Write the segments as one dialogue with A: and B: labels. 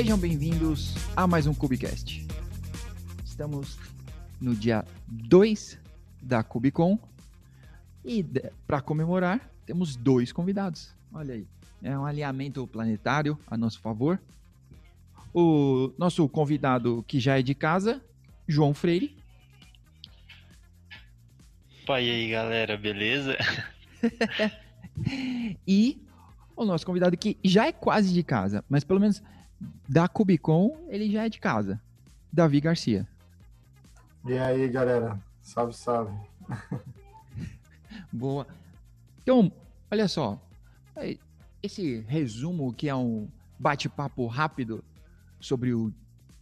A: Sejam bem-vindos a mais um Cubicast. Estamos no dia 2 da Cubicon e para comemorar temos dois convidados. Olha aí, é um alinhamento planetário a nosso favor. O nosso convidado que já é de casa, João Freire.
B: Opa, e aí galera, beleza?
A: e o nosso convidado que já é quase de casa, mas pelo menos da Cubicon ele já é de casa, Davi Garcia.
C: E aí galera, salve, salve.
A: Boa. Então, olha só, esse resumo que é um bate-papo rápido sobre o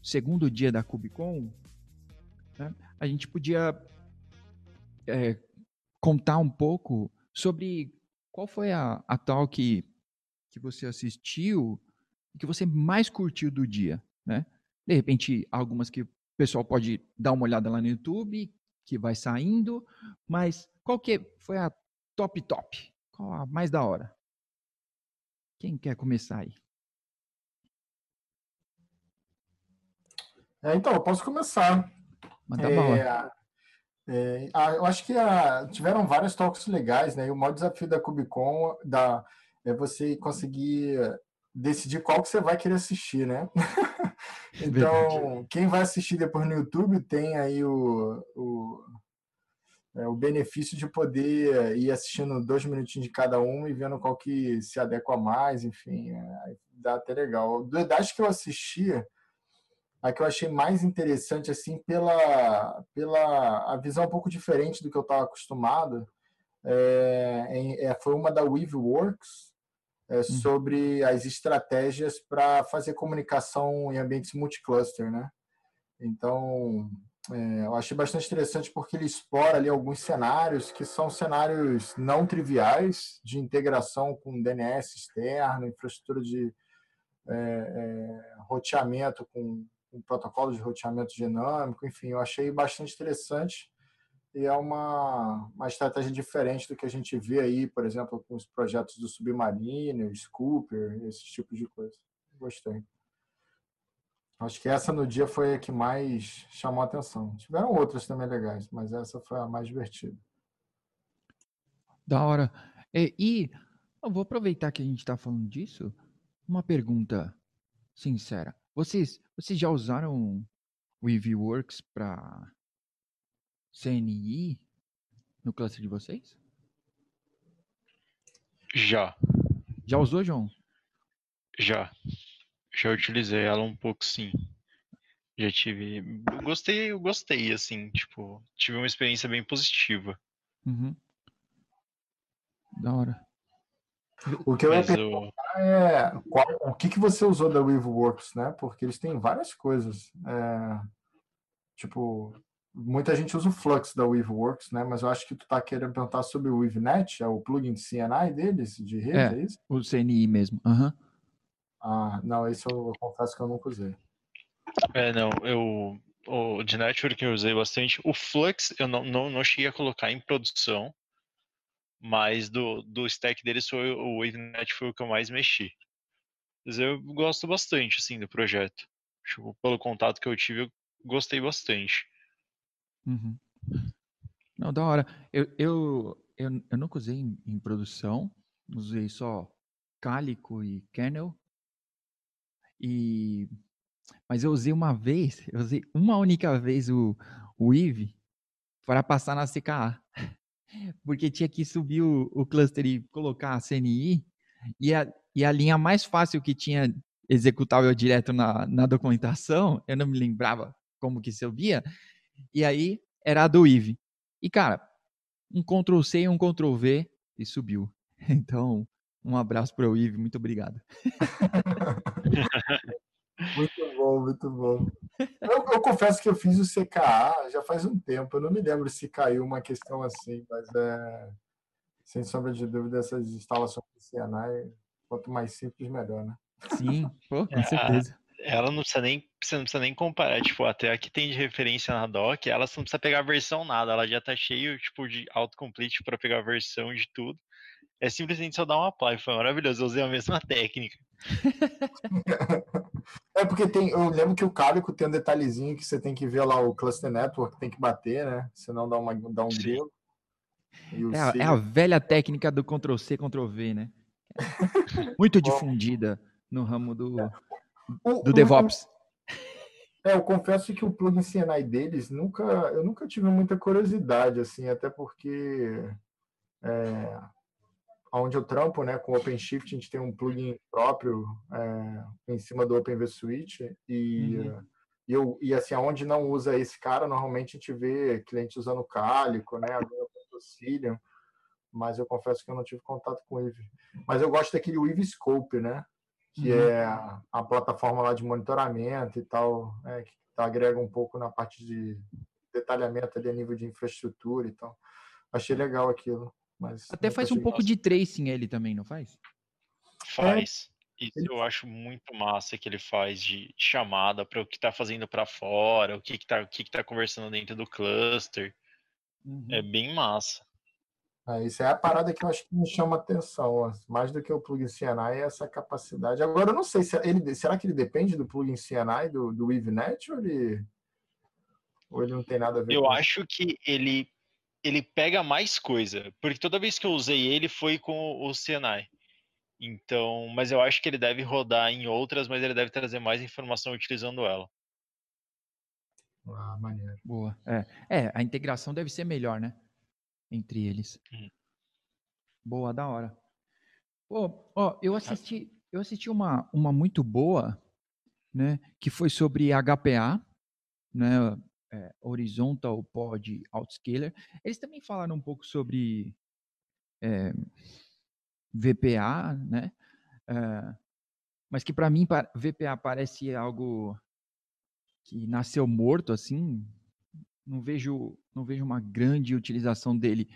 A: segundo dia da Cubicon, né, a gente podia é, contar um pouco sobre qual foi a, a tal que, que você assistiu e que você mais curtiu do dia, né? De repente, algumas que o pessoal pode dar uma olhada lá no YouTube, que vai saindo, mas qual que foi a top top? Qual a mais da hora? Quem quer começar aí?
C: É, então, eu posso começar.
A: Manda é,
C: é, eu acho que a, tiveram vários talks legais, né? E o maior desafio da Cubicon da, é você conseguir decidir qual que você vai querer assistir, né? então, quem vai assistir depois no YouTube tem aí o, o, é, o benefício de poder ir assistindo dois minutinhos de cada um e vendo qual que se adequa mais, enfim, é, dá até legal. Das que eu assisti, a que eu achei mais interessante assim pela pela a visão um pouco diferente do que eu estava acostumado é, é, foi uma da Weaveworks é, hum. sobre as estratégias para fazer comunicação em ambientes multicluster, né? Então é, eu achei bastante interessante porque ele explora ali alguns cenários que são cenários não triviais de integração com DNS externo, infraestrutura de é, é, roteamento com um protocolo de roteamento dinâmico, enfim, eu achei bastante interessante e é uma, uma estratégia diferente do que a gente vê aí, por exemplo, com os projetos do Submariner, Scooper, esse tipo de coisa. Gostei. Acho que essa no dia foi a que mais chamou a atenção. Tiveram outras também legais, mas essa foi a mais divertida.
A: Da hora. E, e eu vou aproveitar que a gente está falando disso. Uma pergunta sincera. Vocês, vocês já usaram o EVWorks para CNI no cluster de vocês?
B: Já.
A: Já usou, João?
B: Já. Já utilizei ela um pouco, sim. Já tive. Eu gostei, eu gostei, assim, tipo, tive uma experiência bem positiva.
A: Uhum. Da hora.
C: O que eu ia perguntar é qual, o que, que você usou da Weaveworks, né? Porque eles têm várias coisas. É, tipo, muita gente usa o Flux da Weaveworks, né? Mas eu acho que tu tá querendo perguntar sobre o WeaveNet, é o plugin de CNI deles, de rede, é, é isso?
A: O CNI mesmo. Uhum.
C: Ah, não, esse eu, eu confesso que eu nunca usei.
B: É, não, eu o de network eu usei bastante. O Flux eu não, não, não cheguei a colocar em produção, mas do, do stack deles foi o WaveNet foi o que eu mais mexi. Mas eu gosto bastante assim do projeto. Tipo, pelo contato que eu tive, eu gostei bastante.
A: Uhum. Não, da hora. Eu, eu, eu, eu nunca usei em, em produção, usei só Calico e Kernel. E mas eu usei uma vez, eu usei uma única vez o, o Weave para passar na CKA porque tinha que subir o, o cluster e colocar a CNI, e a, e a linha mais fácil que tinha executável direto na, na documentação, eu não me lembrava como que subia, e aí era a do IV. E, cara, um Ctrl C e um Ctrl V e subiu. Então, um abraço para o Ive, muito obrigado.
C: Muito bom, muito bom. Eu, eu, confesso que eu fiz o CKA já faz um tempo. Eu não me lembro se caiu uma questão assim, mas é, sem sombra de dúvida, essas instalações de CNI, quanto mais simples, melhor, né?
A: Sim, pô, com é, certeza.
B: Ela não precisa nem, você não precisa nem comparar, tipo, até aqui tem de referência na doc, ela não precisa pegar a versão nada, ela já tá cheio, tipo, de autocomplete para pegar a versão de tudo. é simplesmente só dar uma apply. Foi maravilhoso, eu usei a mesma técnica.
C: é porque tem, eu lembro que o Cálico tem um detalhezinho que você tem que ver lá o Cluster Network, tem que bater, né? Senão dá, uma, dá um grilo.
A: É a, é a, velha técnica do Ctrl-C, Ctrl-V, né? Muito difundida no ramo do, é. Do DevOps.
C: É, eu confesso que o plugin CNI deles nunca, eu nunca tive muita curiosidade, assim, até porque é, onde eu trampo, né, com o OpenShift, a gente tem um plugin próprio é, em cima do OpenVSuite e uhum. e, eu, e assim, aonde não usa esse cara, normalmente a gente vê cliente usando Calico, né, agora Cilium, mas eu confesso que eu não tive contato com o Eve. Mas eu gosto daquele Weave Scope, né, que uhum. é a, plataforma lá de monitoramento e tal, é, que agrega um pouco na parte de detalhamento ali a nível de infraestrutura e tal. Achei legal aquilo. Mas
A: Até faz um pouco de tracing ele também, não faz?
B: Faz. É. Isso eu acho muito massa que ele faz de chamada para o que está fazendo para fora, o que está que que tá conversando dentro do cluster. Uhum. É bem massa.
C: É, isso é a parada que eu acho que me chama atenção, mais do que o plugin CNI, é essa capacidade. Agora, eu não sei, se ele, será que ele depende do plugin CNI, do, do WeaveNet, ou ele, ou ele não tem nada a ver
B: eu
C: com
B: Eu acho que ele ele pega mais coisa, porque toda vez que eu usei ele foi com o CNI. Então, mas eu acho que ele deve rodar em outras, mas ele deve trazer mais informação utilizando ela.
C: Ah, maneiro.
A: Boa. É, é a integração deve ser melhor, né? Entre eles. Hum. Boa, da hora. Pô, ó, eu assisti, eu assisti uma, uma muito boa, né? Que foi sobre HPA, né? é, Horizontal Pod Outscaler. Eles também falaram um pouco sobre é, VPA, né? É, mas que para mim VPA parece algo que nasceu morto assim. Não vejo, não vejo uma grande utilização dele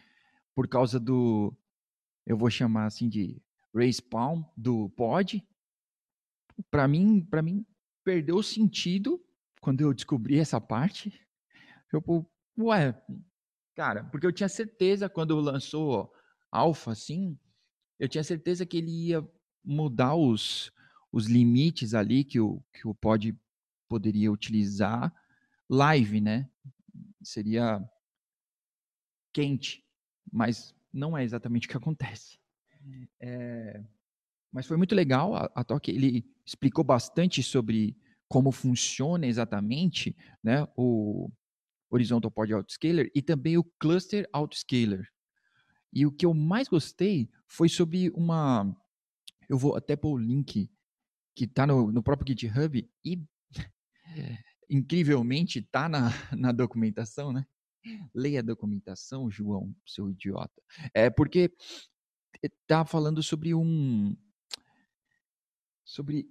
A: por causa do, eu vou chamar assim de respawn do pod. Para mim, para mim perdeu o sentido quando eu descobri essa parte, eu, ué, cara, porque eu tinha certeza quando lançou Alpha, assim, eu tinha certeza que ele ia mudar os, os limites ali que o, que o pod poderia utilizar live, né? Seria quente, mas não é exatamente o que acontece. É, mas foi muito legal a, a Toque, ele explicou bastante sobre como funciona exatamente né, o Horizontal Pod Autoscaler e também o Cluster Autoscaler. E o que eu mais gostei foi sobre uma. Eu vou até pôr o link que está no, no próprio GitHub e incrivelmente está na, na documentação, né? Leia a documentação, João, seu idiota. É porque está falando sobre um sobre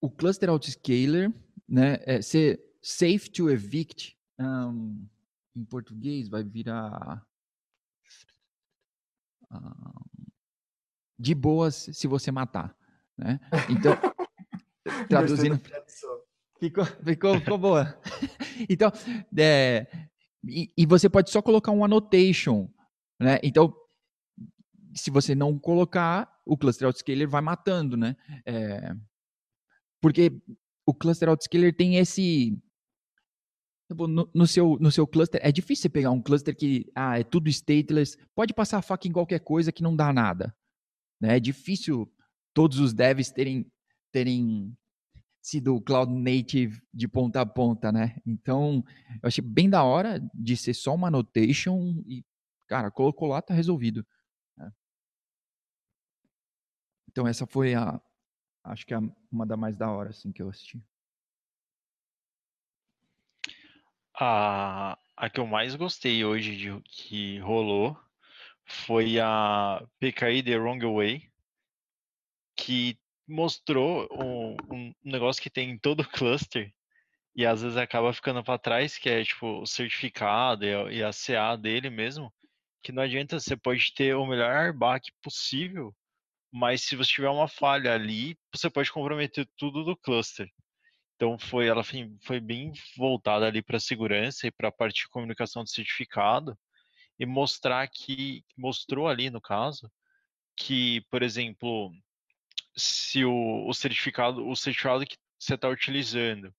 A: o cluster autoscaler, né, é ser safe to evict, um, em português vai virar um, de boas se você matar, né? Então, traduzindo, ficou, ficou, ficou boa. então, é, e, e você pode só colocar um annotation, né? Então, se você não colocar, o cluster autoscaler vai matando, né? É, porque o cluster autoscaler tem esse. No, no, seu, no seu cluster, é difícil você pegar um cluster que ah, é tudo stateless, pode passar a faca em qualquer coisa que não dá nada. Né? É difícil todos os devs terem, terem sido cloud native de ponta a ponta, né? Então, eu achei bem da hora de ser só uma annotation e, cara, colocou lá, tá resolvido. Né? Então, essa foi a, acho que é uma da mais da hora, assim, que eu assisti.
B: A, a que eu mais gostei hoje de que rolou foi a PKI The Wrong Way, que mostrou um, um negócio que tem em todo cluster e às vezes acaba ficando para trás, que é tipo o certificado e a, CA dele mesmo, que não adianta, você pode ter o melhor back possível, mas se você tiver uma falha ali, você pode comprometer tudo do cluster. Então foi ela foi bem voltada ali para segurança e para a parte de comunicação de certificado e mostrar que mostrou ali no caso que, por exemplo, se o, o certificado, o certificado que você está utilizando,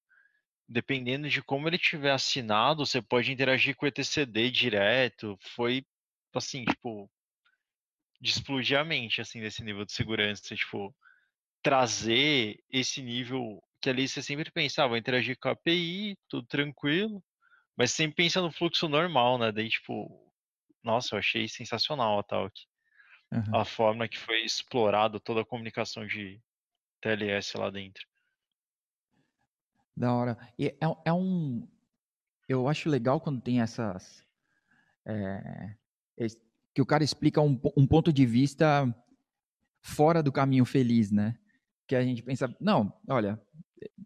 B: dependendo de como ele tiver assinado, você pode interagir com o etcd direto. Foi assim, tipo, de explodir a mente, assim, desse nível de segurança, tipo, trazer esse nível que ali você sempre pensava, ah, interagir com a API, tudo tranquilo, mas sempre pensa no fluxo normal, né? Daí, tipo, nossa, eu achei sensacional a Talk. Uhum. A forma que foi explorado toda a comunicação de TLS lá dentro.
A: Da hora. E é, é um. Eu acho legal quando tem essas. É, que o cara explica um, um ponto de vista fora do caminho feliz, né? Que a gente pensa, não, olha,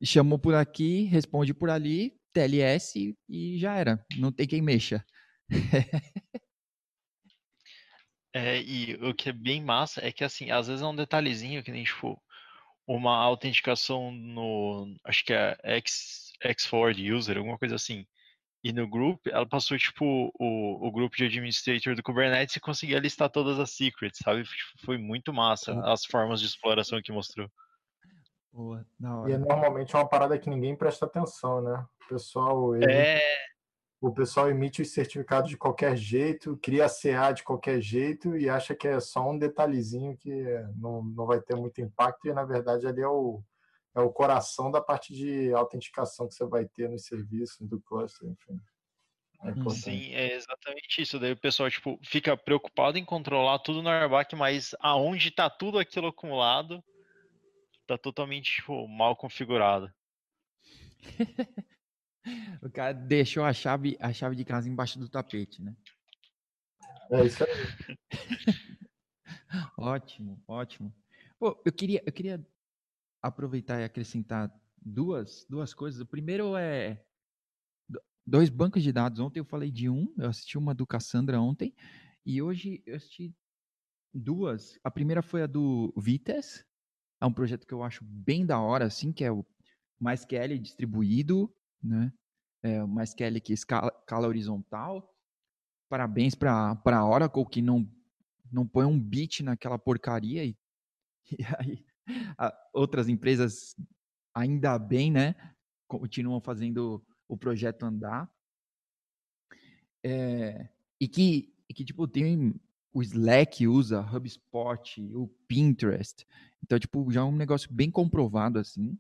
A: chamou por aqui, responde por ali, TLS e já era. Não tem quem mexa.
B: é, e o que é bem massa é que, assim, às vezes é um detalhezinho que nem, tipo, uma autenticação no, acho que é X, X4 user, alguma coisa assim. E no grupo, ela passou, tipo, o, o grupo de administrator do Kubernetes e conseguia listar todas as secrets, sabe? Tipo, foi muito massa as formas de exploração que mostrou.
C: Boa, e é normalmente uma parada que ninguém presta atenção, né? O pessoal. Ele, é... O pessoal emite os certificados de qualquer jeito, cria CA de qualquer jeito e acha que é só um detalhezinho que não, não vai ter muito impacto, e na verdade ali é o, é o coração da parte de autenticação que você vai ter nos serviços do cluster, enfim.
B: É Sim, é exatamente isso. Daí o pessoal tipo, fica preocupado em controlar tudo no Airback, mas aonde está tudo aquilo acumulado, está totalmente tipo, mal configurado.
A: o cara deixou a chave, a chave de casa embaixo do tapete, né?
C: É isso aí.
A: ótimo, ótimo. Pô, eu queria, eu queria aproveitar e acrescentar duas, duas coisas. O primeiro é dois bancos de dados. Ontem eu falei de um, eu assisti uma do Cassandra ontem, e hoje eu assisti duas. A primeira foi a do Vites, é um projeto que eu acho bem da hora, assim, que é o MySQL distribuído, né? É, o MySQL que escala, escala horizontal. Parabéns para a Oracle que não, não põe um bit naquela porcaria e, e aí outras empresas, ainda bem, né, continuam fazendo o projeto andar. É, e, que, e que, tipo, tem o Slack usa, HubSpot, o Pinterest. Então, tipo, já é um negócio bem comprovado, assim.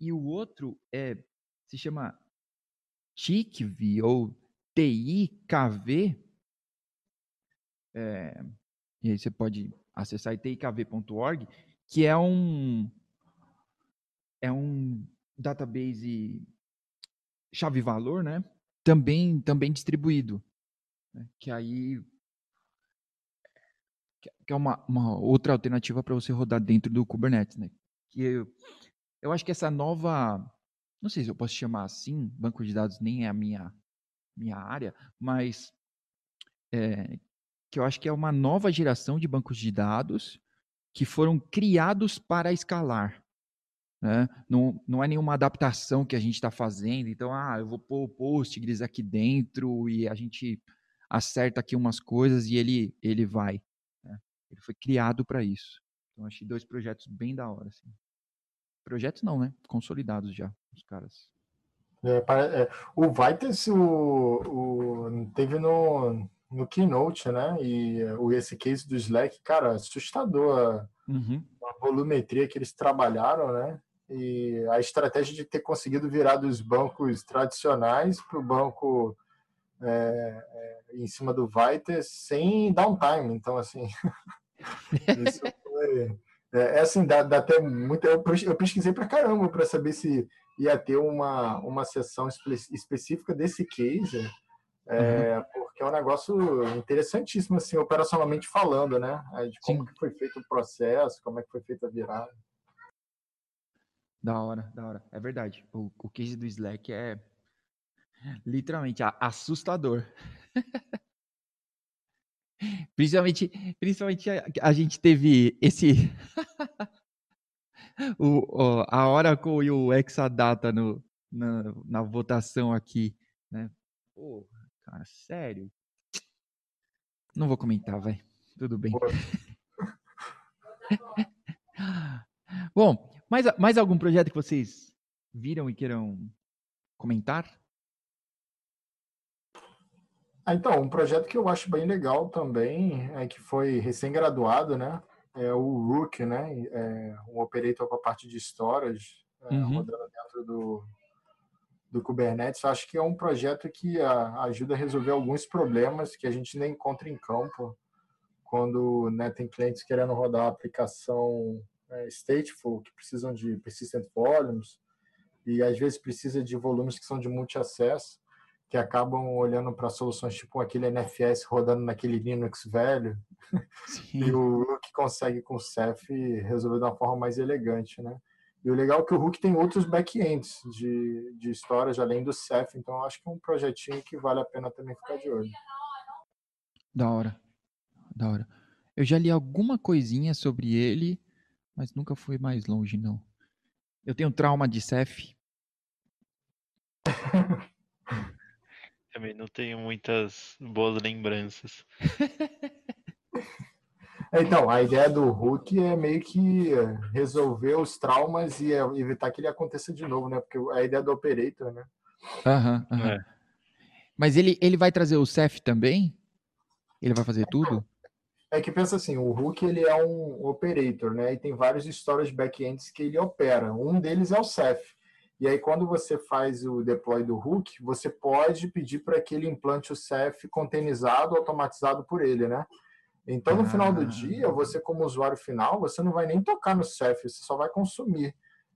A: E o outro é, se chama TICV, ou TIKV. É, e aí você pode acessar tikv.org que é um é um database chave valor, né? Também também distribuído, né? que aí que é uma, uma outra alternativa para você rodar dentro do Kubernetes, né? Que eu, eu acho que essa nova, não sei se eu posso chamar assim, banco de dados nem é a minha minha área, mas é, que eu acho que é uma nova geração de bancos de dados que foram criados para escalar. Né? Não, não é nenhuma adaptação que a gente está fazendo. Então, ah, eu vou pôr o Postgres aqui dentro e a gente acerta aqui umas coisas e ele, ele vai. Né? Ele foi criado para isso. Então, achei dois projetos bem da hora. Assim. Projetos não, né? Consolidados já, os caras.
C: É, é, o Vitas o, o, teve no, no Keynote, né? E o esse case do Slack, cara, assustador a, uhum. a volumetria que eles trabalharam, né? E a estratégia de ter conseguido virar dos bancos tradicionais para o banco é, é, em cima do Viter sem downtime. Então, assim, isso foi. É, é, assim, dá, dá até muito. Eu, eu pesquisei para caramba para saber se ia ter uma, uma sessão espe específica desse case é, uhum. Porque é um negócio interessantíssimo, assim, operacionalmente falando, né? De como que foi feito o processo, como é que foi feita a virada.
A: Da hora, da hora. É verdade. O, o case do Slack é literalmente assustador. Principalmente, principalmente a, a gente teve esse. o, o, a Oracle e o Exadata no, na, na votação aqui. Né? Pô, cara, sério? Não vou comentar, vai. Tudo bem. Bom, mais, mais algum projeto que vocês viram e queiram comentar?
C: Ah, então, um projeto que eu acho bem legal também é que foi recém-graduado, né? É o Rook, né? É um operator com a parte de storage, é, uhum. rodando dentro do, do Kubernetes. Acho que é um projeto que a, ajuda a resolver alguns problemas que a gente nem encontra em campo quando né, tem clientes querendo rodar a aplicação é, stateful, que precisam de persistent volumes, e às vezes precisa de volumes que são de multi-acesso que acabam olhando para soluções tipo aquele NFS rodando naquele Linux velho Sim. e o Rook consegue com o Ceph resolver de uma forma mais elegante, né? E o legal é que o Rook tem outros backends de, de histórias além do Ceph, então eu acho que é um projetinho que vale a pena também ficar de olho.
A: Da hora, da hora. Eu já li alguma coisinha sobre ele, mas nunca fui mais longe, não. Eu tenho trauma de Ceph.
B: Também não tenho muitas boas lembranças.
C: Então, a ideia do Hulk é meio que resolver os traumas e evitar que ele aconteça de novo, né? Porque a ideia do Operator, né?
A: Aham, uhum, uhum. é. Mas ele, ele vai trazer o Ceph também? Ele vai fazer tudo?
C: É que pensa assim, o Hulk ele é um operator, né? E tem vários storage backends que ele opera. Um deles é o Ceph. E aí, quando você faz o deploy do hook, você pode pedir para que ele implante o Ceph containerizado, automatizado por ele, né? Então, no ah. final do ah. dia, você como usuário final, você não vai nem tocar no Ceph, você só vai consumir.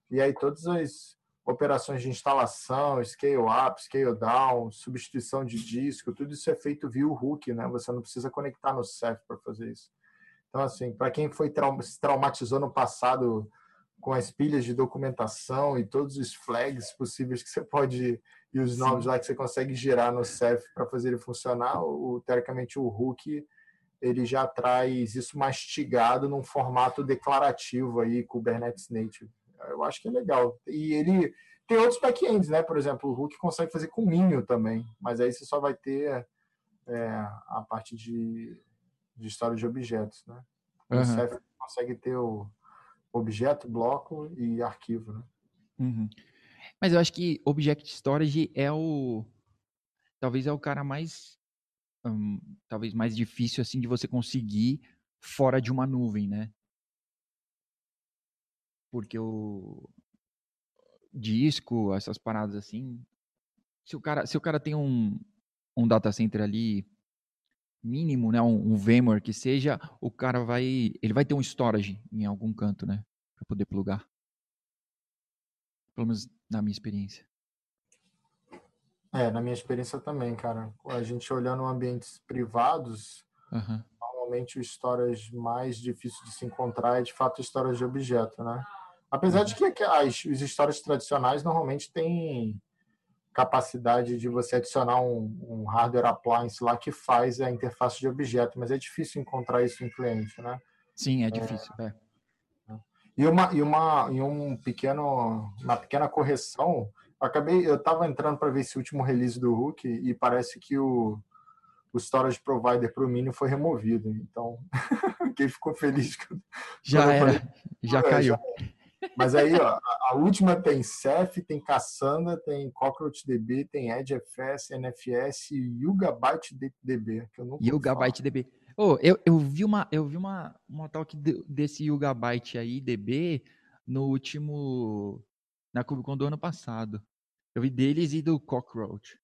C: E aí, todas as operações de instalação, scale up, scale down, substituição de disco, tudo isso é feito via o hook, né? Você não precisa conectar no Ceph para fazer isso. Então, assim, para quem foi se traumatizou no passado com as pilhas de documentação e todos os flags possíveis que você pode e os nomes lá que você consegue girar no Ceph para fazer ele funcionar, o, teoricamente o Hook ele já traz isso mastigado num formato declarativo aí, Kubernetes Native. Eu acho que é legal. E ele tem outros backends, né? Por exemplo, o Hook consegue fazer com Minho também, mas aí você só vai ter é, a parte de, de história de objetos, né? O uhum. Ceph consegue ter o objeto, bloco e arquivo, né?
A: Uhum. Mas eu acho que Object Storage é o talvez é o cara mais um, talvez mais difícil assim de você conseguir fora de uma nuvem, né? Porque o disco, essas paradas assim, se o cara se o cara tem um um data center ali mínimo, né, um, um VMware que seja, o cara vai, ele vai ter um storage em algum canto, né, para poder plugar. Pelo menos na minha experiência.
C: É, na minha experiência também, cara. A gente olhando ambientes privados, uhum. normalmente o storage mais difícil de se encontrar é de fato o storage de objeto, né? Apesar uhum. de que as, os storage tradicionais normalmente têm capacidade de você adicionar um, um, hardware appliance lá que faz a interface de objeto, mas é difícil encontrar isso em cliente, né?
A: Sim, é difícil. É.
C: É. E uma e uma e um pequeno uma pequena correção, eu acabei eu estava entrando para ver esse último release do Hulk e parece que o o storage provider para o Mini foi removido. Então, quem ficou feliz
A: já era, falei, já caiu. Já,
C: mas aí, ó, a última tem Ceph, tem Cassandra, tem CockroachDB, tem EdgeFS, NFS e Yugabyte DB, que eu nunca
A: Yugabyte DB. Oh, eu, eu vi uma eu vi uma, uma talk desse Yugabyte aí, DB, no último na KubeCon do ano passado. Eu vi deles e do Cockroach.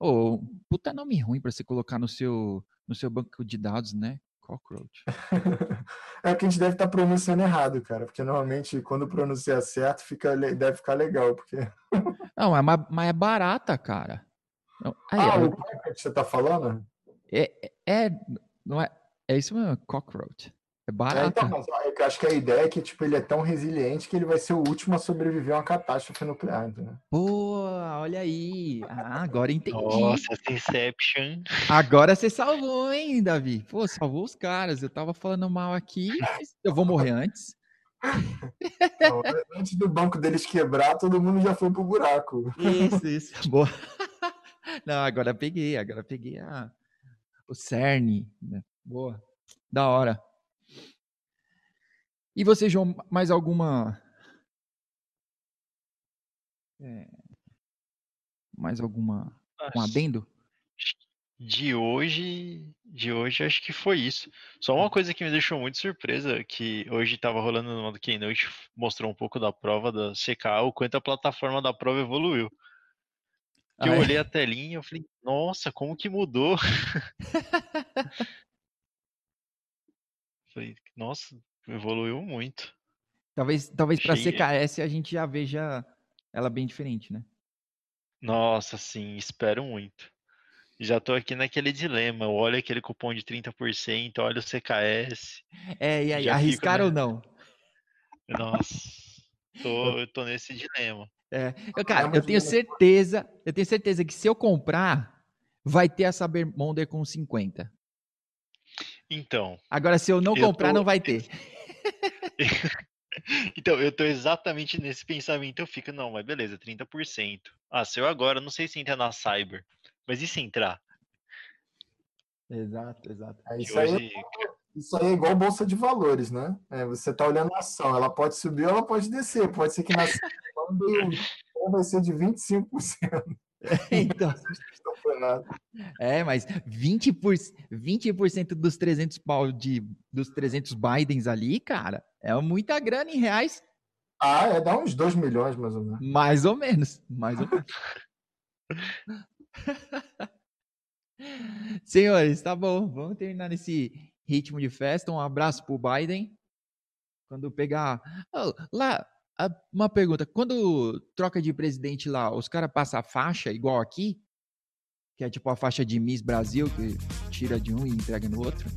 A: Oh, puta nome ruim para você colocar no seu no seu banco de dados, né? Cockroach.
C: é que a gente deve estar tá pronunciando errado, cara, porque normalmente quando pronuncia certo fica, deve ficar legal, porque...
A: Não, é, mas é barata, cara.
C: Aí, ah, eu... o que você está falando?
A: É, é, não é, é isso mesmo, cockroach. É barato. É, então,
C: mas eu acho que a ideia é que tipo, ele é tão resiliente que ele vai ser o último a sobreviver a uma catástrofe nuclear. Entendeu?
A: Pô, olha aí. Ah, agora entendi.
B: Nossa, Inception.
A: Agora você salvou, hein, Davi? Pô, salvou os caras. Eu tava falando mal aqui, eu vou morrer antes.
C: Não, antes do banco deles quebrar, todo mundo já foi pro buraco.
A: Isso, isso. Boa. Não, agora peguei, agora peguei a, o CERN. Né? Boa. Da hora. E você, João, mais alguma. É, mais alguma. Um adendo?
B: De hoje, de hoje acho que foi isso. Só uma coisa que me deixou muito surpresa, que hoje estava rolando no modo Keynote, mostrou um pouco da prova da CKA, o quanto a plataforma da prova evoluiu. Que ah, eu é? olhei a telinha e falei, nossa, como que mudou? falei, nossa, evoluiu muito.
A: Talvez, talvez para CKS a gente já veja ela bem diferente, né?
B: Nossa, sim, espero muito. Já tô aqui naquele dilema. Olha aquele cupom de 30%, olha o CKS.
A: É, e aí, arriscar fico, né? ou não?
B: Nossa, tô, eu tô nesse dilema.
A: É, eu, cara, eu tenho certeza, eu tenho certeza que se eu comprar, vai ter a Cybermonder com 50.
B: Então.
A: Agora, se eu não eu comprar, tô... não vai ter.
B: então, eu tô exatamente nesse pensamento. Eu fico, não, mas beleza, 30%. Ah, se eu agora, não sei se entra na Cyber. Mas e se entrar?
A: Exato, exato.
C: É, isso, hoje... aí, isso aí é igual bolsa de valores, né? É, você está olhando a ação, ela pode subir ou ela pode descer. Pode ser que na vai ser de 25%.
A: Então, é, mas 20%, por, 20 dos 300 pau de, dos 300 Bidens ali, cara, é muita grana em reais.
C: Ah, é, dá uns 2 milhões mais ou menos.
A: Mais ou menos, mais ou menos. Senhores, tá bom. Vamos terminar nesse ritmo de festa. Um abraço pro Biden. Quando pegar. Oh, lá, uma pergunta. Quando troca de presidente lá, os caras passam a faixa igual aqui? Que é tipo a faixa de Miss Brasil, que tira de um e entrega no outro?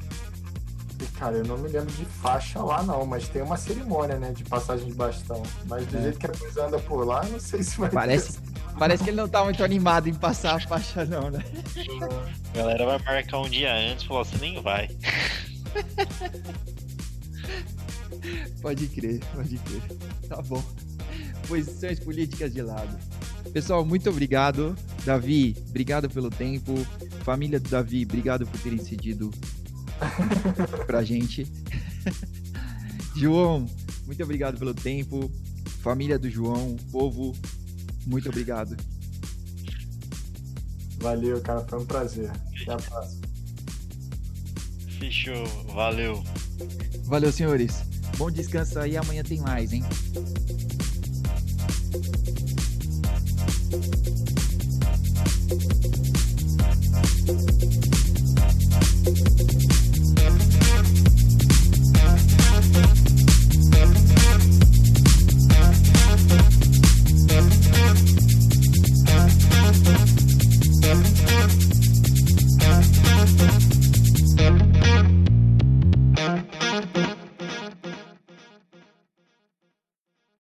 C: Cara, eu não me lembro de faixa lá, não, mas tem uma cerimônia, né, de passagem de bastão. Mas do é. jeito que a coisa anda por lá, não sei se vai
A: Parece, ter. parece que ele não tá muito animado em passar a faixa, não, né?
B: A galera vai marcar um dia antes e falar, você nem vai.
A: pode crer, pode crer. Tá bom. Posições políticas de lado. Pessoal, muito obrigado. Davi, obrigado pelo tempo. Família do Davi, obrigado por terem cedido pra gente. João, muito obrigado pelo tempo. Família do João, povo, muito obrigado.
C: Valeu, cara, foi um prazer. Até a próxima.
B: Fechou, valeu.
A: Valeu, senhores. Bom descanso aí, amanhã tem mais, hein?